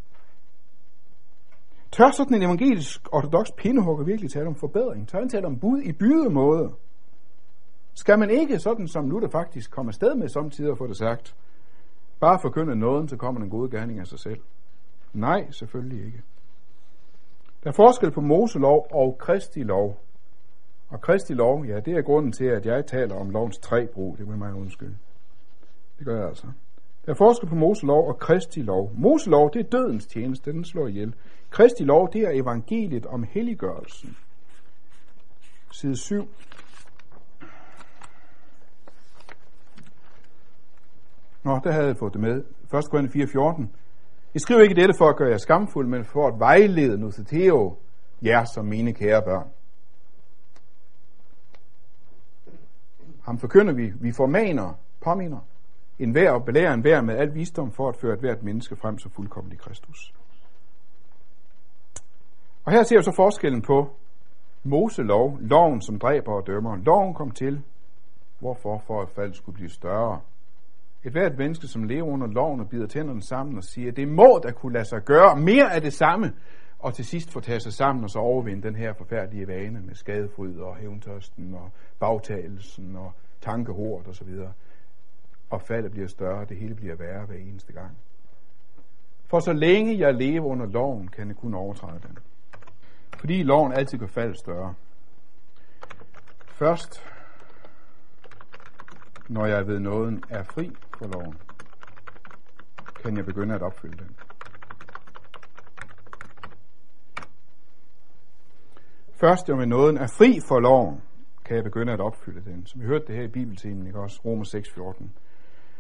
Tør sådan en evangelisk ortodox pindehugger virkelig tale om forbedring? Tør han tale om bud i bydemåde? Skal man ikke, sådan som Luther faktisk kommer afsted med samtidig at få det sagt, bare forkynde nåden, så kommer den gode gerning af sig selv? Nej, selvfølgelig ikke. Der er forskel på Moselov og Kristi lov. Og Kristi lov, ja, det er grunden til, at jeg taler om lovens tre brug. Det vil mig undskylde. Det gør jeg altså. Der er forskel på Moselov og Kristi lov. Moselov, det er dødens tjeneste, den slår ihjel. Kristi lov, det er evangeliet om helliggørelsen. Side 7. Nå, der havde jeg fået det med. 1. Korinther 4.14. Jeg skriver ikke dette for at gøre jer skamfuld, men for at vejlede Notheteo, jer som mine kære børn. Ham forkynder vi, vi formaner, påminder, en hver og belærer en hver med al visdom for at føre et hvert menneske frem så fuldkommen i Kristus. Og her ser vi så forskellen på Moselov, loven som dræber og dømmer. Loven kom til, hvorfor? For at faldet skulle blive større. Et hvert menneske, som lever under loven og bider tænderne sammen og siger, det må da kunne lade sig gøre mere af det samme, og til sidst få taget sig sammen og så overvinde den her forfærdelige vane med skadefryd og hævntørsten og bagtagelsen og tankehort og så videre. Og faldet bliver større, det hele bliver værre hver eneste gang. For så længe jeg lever under loven, kan jeg kun overtræde den. Fordi loven altid kan falde større. Først, når jeg ved nåden er fri for loven, kan jeg begynde at opfylde den. Først, jo med nåden er fri for loven, kan jeg begynde at opfylde den. Som vi hørte det her i Bibeltimen, ikke også? Romer 6:14.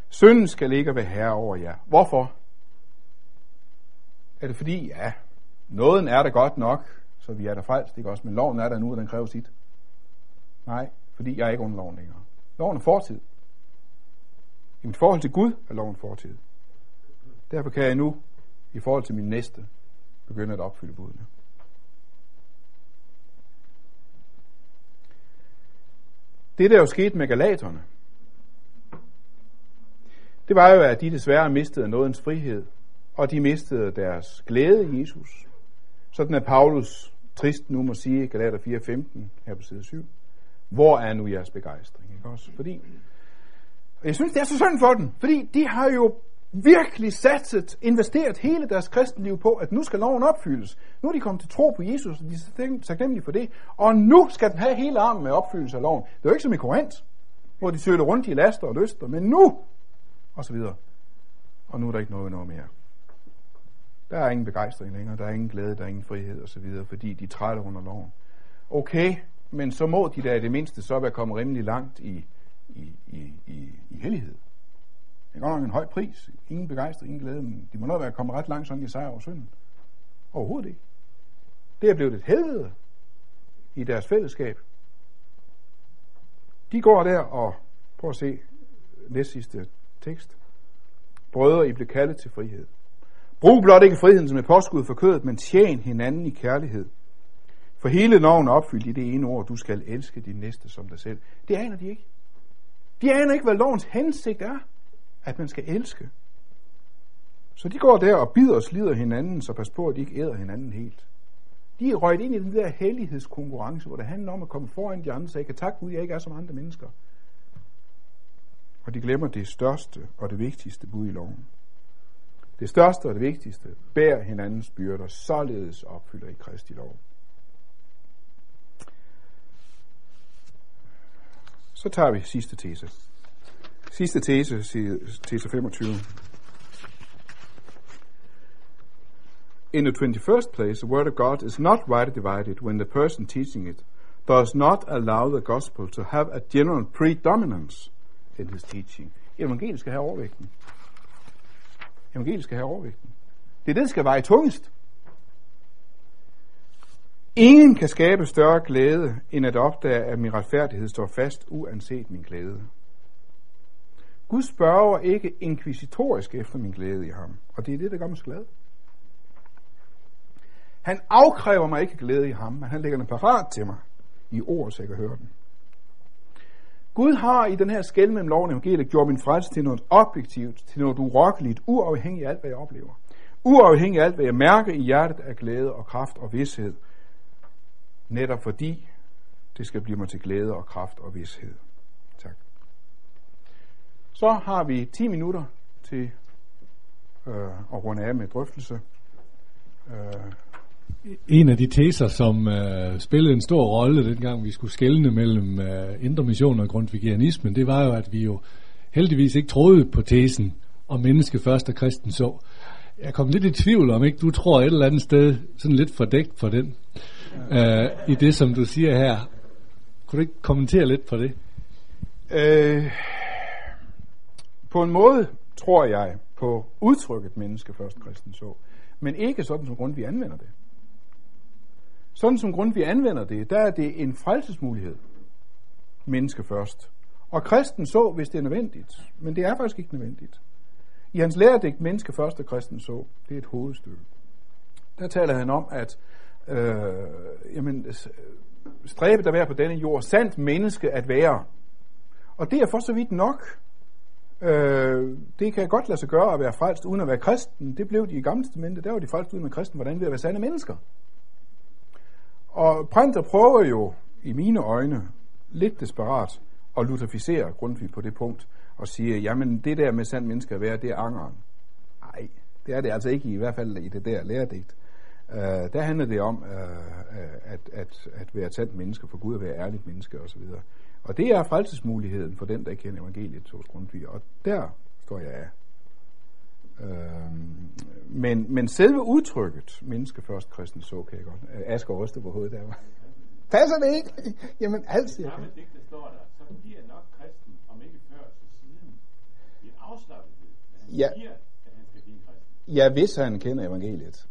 Synden skal ikke være herre over jer. Hvorfor? Er det fordi, ja, nåden er der godt nok, så vi er der frelst, ikke også? Men loven er der nu, og den kræver sit. Nej, fordi jeg er ikke under loven længere. Loven er fortid. I mit forhold til Gud er loven fortid. Derfor kan jeg nu, i forhold til min næste, begynde at opfylde budene. Det, der jo skete med galaterne, det var jo, at de desværre mistede nådens frihed, og de mistede deres glæde i Jesus. Sådan er Paulus trist nu må sige, Galater 4.15, her på side 7. Hvor er nu jeres begejstring? Ikke også? Fordi, jeg synes, det er så synd for dem, fordi de har jo virkelig satset, investeret hele deres kristenliv på, at nu skal loven opfyldes. Nu er de kommet til tro på Jesus, og de er taknemmelige for det. Og nu skal den have hele armen med opfyldelse af loven. Det er jo ikke som i Korinth, hvor de søger rundt i laster og lyster, men nu, og så videre. Og nu er der ikke noget, noget mere. Der er ingen begejstring længere, der er ingen glæde, der er ingen frihed osv., fordi de træder under loven. Okay, men så må de da i det mindste så være kommet rimelig langt i, i, i, i, i hellighed. Det er godt nok en høj pris. Ingen begejstring, ingen glæde, men de må nok være kommet ret langt sådan i sejr over synden. Overhovedet ikke. Det er blevet et helvede i deres fællesskab. De går der og, prøv at se næst sidste tekst. Brødre, I blev kaldet til frihed. Brug blot ikke friheden som et påskud for kødet, men tjen hinanden i kærlighed. For hele loven er opfyldt i det ene ord, du skal elske din næste som dig selv. Det aner de ikke. De aner ikke, hvad lovens hensigt er, at man skal elske. Så de går der og bider og slider hinanden, så pas på, at de ikke æder hinanden helt. De er røget ind i den der hellighedskonkurrence, hvor det handler om at komme foran de andre, så jeg kan takke Gud, jeg ikke er som andre mennesker. Og de glemmer det største og det vigtigste bud i loven. Det største og det vigtigste, bær hinandens byrder, således opfylder I Kristi lov. Så tager vi sidste tese. Sidste tese, tese 25. In the 21st place, the Word of God is not rightly divided when the person teaching it does not allow the gospel to have a general predominance in his teaching. Evangeliet skal have overvægten. Evangeliet skal have overvægten. Det er det, der skal veje tungest. Ingen kan skabe større glæde, end at opdage, at min retfærdighed står fast, uanset min glæde. Gud spørger ikke inkvisitorisk efter min glæde i ham, og det er det, der gør mig så glad. Han afkræver mig ikke glæde i ham, men han lægger den parat til mig i ord, så jeg kan høre den. Gud har i den her skæld mellem loven og evangeliet gjort min frelse til noget objektivt, til noget urokkeligt, uafhængigt af alt, hvad jeg oplever. Uafhængigt af alt, hvad jeg mærker i hjertet af glæde og kraft og vidshed. Netop fordi det skal blive mig til glæde og kraft og vidshed. Så har vi 10 minutter til øh, at runde af med drøftelse. Øh. En af de teser, som øh, spillede en stor rolle, dengang vi skulle skelne mellem øh, indre mission og grundvigianismen, det var jo, at vi jo heldigvis ikke troede på tesen om menneske først og kristen så. Jeg kom lidt i tvivl om, ikke du tror et eller andet sted sådan lidt fordækt for den, øh, i det, som du siger her. Kunne du ikke kommentere lidt på det? Øh, på en måde tror jeg på udtrykket menneske først kristen så, men ikke sådan som grund vi anvender det. Sådan som grund vi anvender det, der er det en frelsesmulighed. Menneske først. Og kristen så, hvis det er nødvendigt. Men det er faktisk ikke nødvendigt. I hans læredigt menneske først og kristen så, det er et hovedstykke. Der taler han om, at øh, jamen, stræbe der være på denne jord, sandt menneske at være. Og det er for så vidt nok. Øh, det kan godt lade sig gøre at være frelst uden at være kristen. Det blev de i gamle testamente. Der var de frelst uden at være kristen. Hvordan ved at være sande mennesker? Og Printer prøver jo, i mine øjne, lidt desperat at luterificere Grundtvig på det punkt og sige, jamen det der med sand mennesker at være, det er angeren. Nej, det er det altså ikke i hvert fald i det der læredigt. Øh, der handler det om øh, øh at, at, at være et sandt menneske for Gud, at være ærligt menneske osv. Og det er frelsesmuligheden for den, der kender evangeliet hos Grundtvig. Og der står jeg af. Uh, men, men selve udtrykket, menneske først, kristen så, kan jeg godt. Asger ryste på hovedet der. Passer det ikke? *laughs* Jamen altid. I samme digte står der, så bliver nok kristen, om ikke før, så siden, i en afslappethed, men han Ja. siger, at han skal blive kristen. Ja, hvis han kender evangeliet.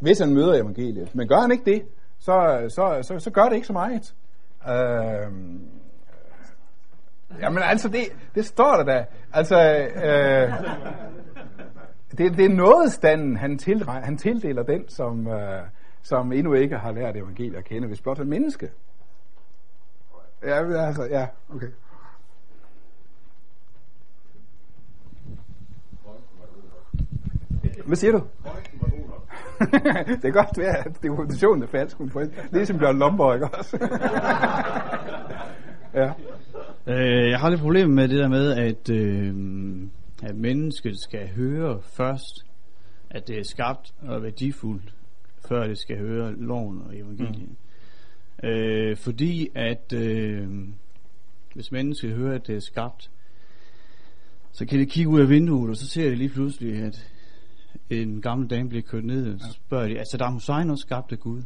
Hvis han møder evangeliet. Men gør han ikke det, så, så, så, så gør det ikke så meget. Øhm, jamen altså, det, det står der da. Altså, øh, det, det er nådestanden, han, tilre, han tildeler den, som, øh, som endnu ikke har lært evangeliet at kende, hvis blot er menneske. Ja, altså, ja, okay. Hvad siger du? det kan godt være, at det er falsk, men er ligesom Bjørn Lomborg, ikke også? *laughs* ja. Øh, jeg har lidt problemer med det der med, at, øh, at mennesket skal høre først, at det er skabt og værdifuldt, før det skal høre loven og evangeliet. Mm. Øh, fordi at øh, hvis mennesket hører, at det er skabt, så kan det kigge ud af vinduet, og så ser de lige pludselig, at en gammel dame bliver kørt ned, og så spørger de, er Saddam Hussein også skabt af Gud?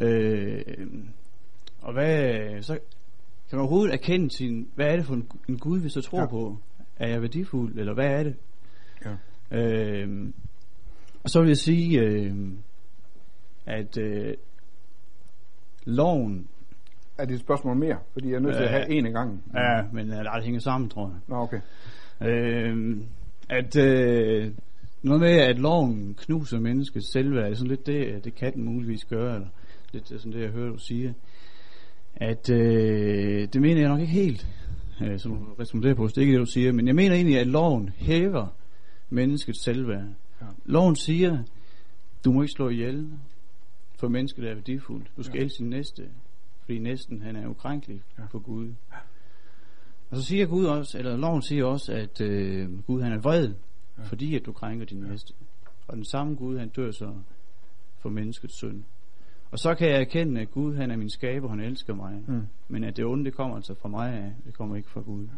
Ja. Øh, og hvad, så kan man overhovedet erkende sin, hvad er det for en, en Gud, vi så tror Ja. på? Er jeg værdifuld, eller hvad er det? Ja. Øh, og så vil jeg sige, øh, at øh, loven, Er det et spørgsmål mere? Fordi jeg er nødt til at have en af gangen. ja, men øh, det hænger sammen, tror jeg. Nå, okay. Øh, at øh, noget med, at loven knuser menneskets selvværd, det er sådan lidt det, det kan den muligvis gøre, eller lidt sådan det, jeg hører, du sige. At øh, det mener jeg nok ikke helt, øh, som du responderer på, det er ikke det, du siger, men jeg mener egentlig, at loven hæver menneskets selvværd. Ja. Loven siger, du må ikke slå ihjel, for mennesket er værdifuldt. Du skal Ja. ja. elske sin næste, fordi næsten han er ukrænkelig Ja. ja. for Gud. Og så siger Gud også, eller loven siger også, at øh, Gud han er vred, Ja. ja. fordi at du krænker din Ja. ja. næste. Og den samme Gud, han dør så for menneskets synd. Og så kan jeg erkende, at Gud han er min skaber, han elsker mig. Mm. Men at det onde, det kommer altså fra mig af, det kommer ikke fra Gud.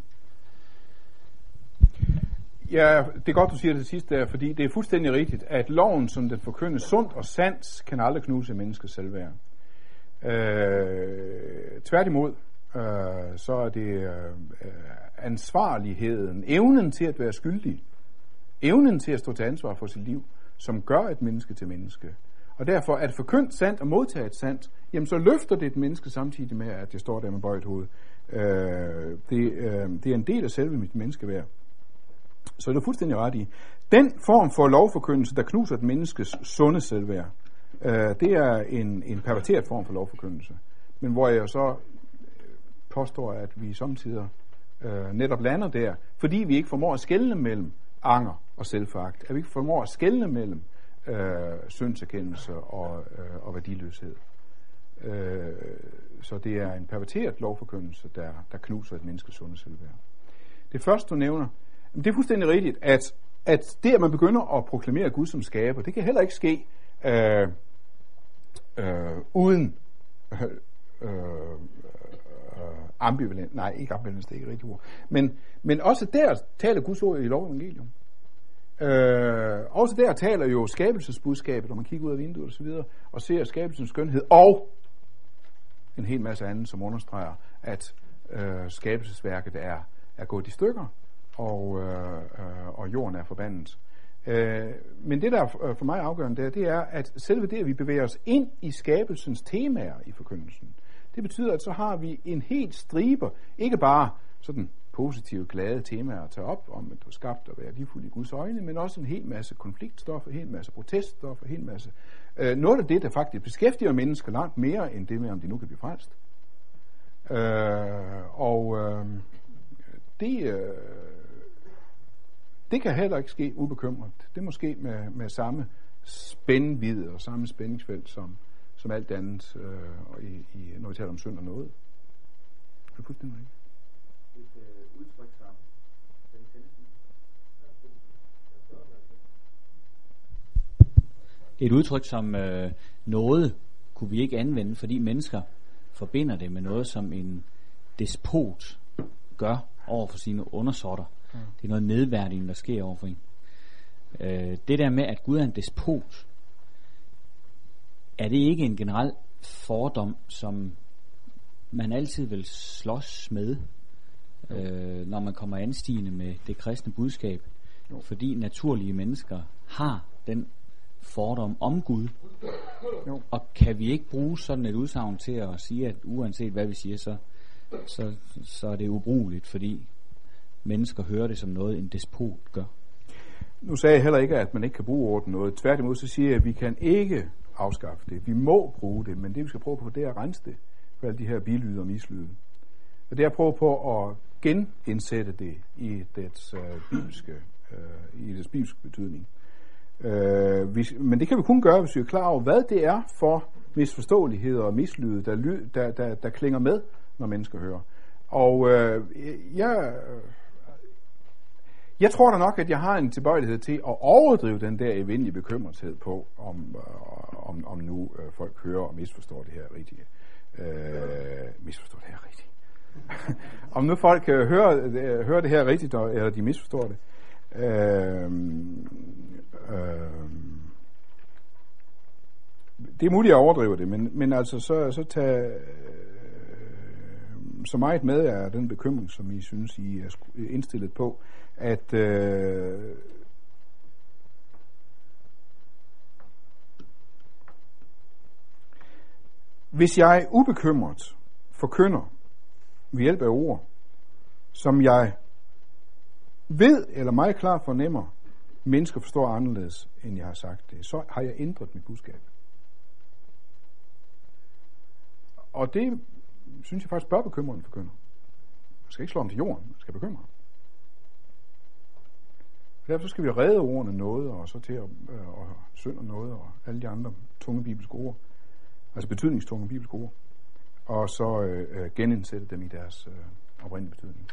Ja, det er godt, du siger det til sidst der, fordi det er fuldstændig rigtigt, at loven, som den forkyndes sundt og sandt, kan aldrig knuse menneskets selvværd. Øh, tværtimod, øh, så er det øh, øh, ansvarligheden, evnen til at være skyldig, evnen til at stå til ansvar for sit liv, som gør et menneske til menneske. Og derfor, at forkyndt sandt og modtage sandt, jamen så løfter det et menneske samtidig med, at det står der med bøjet hoved. Øh, det, øh, det er en del af selve mit menneskeværd. Så er du fuldstændig ret i. Den form for lovforkyndelse, der knuser et menneskes sunde selvværd, øh, det er en, en perverteret form for lovforkyndelse. Men hvor jeg så øh, påstår, at vi samtidig øh, netop lander der, fordi vi ikke formår at skelne mellem anger og selvfagt, at vi ikke formår at skelne mellem øh, syndserkendelse og, øh, og værdiløshed. Øh, så det er en perverteret lovforkyndelse, der, der knuser et menneskes sunde selvværd. Det første, du nævner, men det er fuldstændig rigtigt, at, at det, at man begynder at proklamere Gud som skaber, det kan heller ikke ske øh, øh, uden øh, øh, øh ambivalent, nej, ikke ambivalent, det er ikke rigtigt ord, men, men også der taler Guds ord i lov evangelium. Øh, også der taler jo skabelsesbudskabet, når man kigger ud af vinduet og så videre, og ser skabelsens skønhed, og en hel masse andet, som understreger, at øh, skabelsesværket er, er gået i stykker, og, øh, øh, og jorden er forbandet. Øh, men det, der er øh, for mig afgørende, der, det er, at selve det, at vi bevæger os ind i skabelsens temaer i forkyndelsen, det betyder, at så har vi en helt striber, ikke bare sådan positive, glade temaer at tage op, om at du er skabt og være livfuld i Guds øjne, men også en hel masse konfliktstof, en hel masse proteststof, en hel masse... Øh, noget af det, der faktisk beskæftiger mennesker langt mere, end det med, om de nu kan blive frelst. Øh, og øh, det, øh, det kan heller ikke ske ubekymret. Det må måske med, med samme spændvidde og samme spændingsfelt som, som alt andet, øh, og i, i, når vi taler om synd og noget. Det er fuldstændig rigtigt. Et udtryk som den 15. Et udtryk som øh, noget kunne vi ikke anvende, fordi mennesker forbinder det med noget, som en despot gør over for sine undersåtter. Mm. Det er noget nedværdigende, der sker over for en. Øh, det der med, at Gud er en despot, er det ikke en generel fordom, som man altid vil slås med, øh, når man kommer anstigende med det kristne budskab? Jo. Fordi naturlige mennesker har den fordom om Gud. Jo. Og kan vi ikke bruge sådan et udsagn til at sige, at uanset hvad vi siger, så, så, så er det ubrugeligt, fordi mennesker hører det som noget, en despot gør. Nu sagde jeg heller ikke, at man ikke kan bruge ordet noget. Tværtimod så siger jeg, at vi kan ikke afskaffe det. Vi må bruge det, men det vi skal prøve på, det er at rense det for alle de her bilyde og mislyde. Og det er at prøve på at genindsætte det i dets øh, bibelske, øh, i dets bibelske betydning. Øh, hvis, men det kan vi kun gøre, hvis vi er klar over, hvad det er for misforståeligheder og mislyde, der, ly, der, der, der klinger med, når mennesker hører. Og øh, jeg, jeg tror da nok, at jeg har en tilbøjelighed til at overdrive den der evindelige bekymrethed på, om, øh, om, om nu øh, folk hører og misforstår det her rigtigt. Øh, misforstår det her rigtigt om nu folk øh, hører, øh, hører det her rigtigt, eller de misforstår det. Øh, øh, det er muligt at overdrive det, men, men altså så, så tag øh, så meget med er den bekymring, som I synes, I er indstillet på, at øh, hvis jeg ubekymret forkynder ved hjælp af ord, som jeg ved eller meget klart fornemmer, mennesker forstår anderledes, end jeg har sagt det, så har jeg ændret mit budskab. Og det synes jeg faktisk bør bekymre en forkynder. Man skal ikke slå om til jorden, man skal bekymre ham. Derfor skal vi redde ordene noget, og så til at øh, og synde noget, og alle de andre tunge bibelske ord, altså betydningstunge bibelske ord, og så øh, øh, genindsætte dem i deres øh, oprindelige betydning.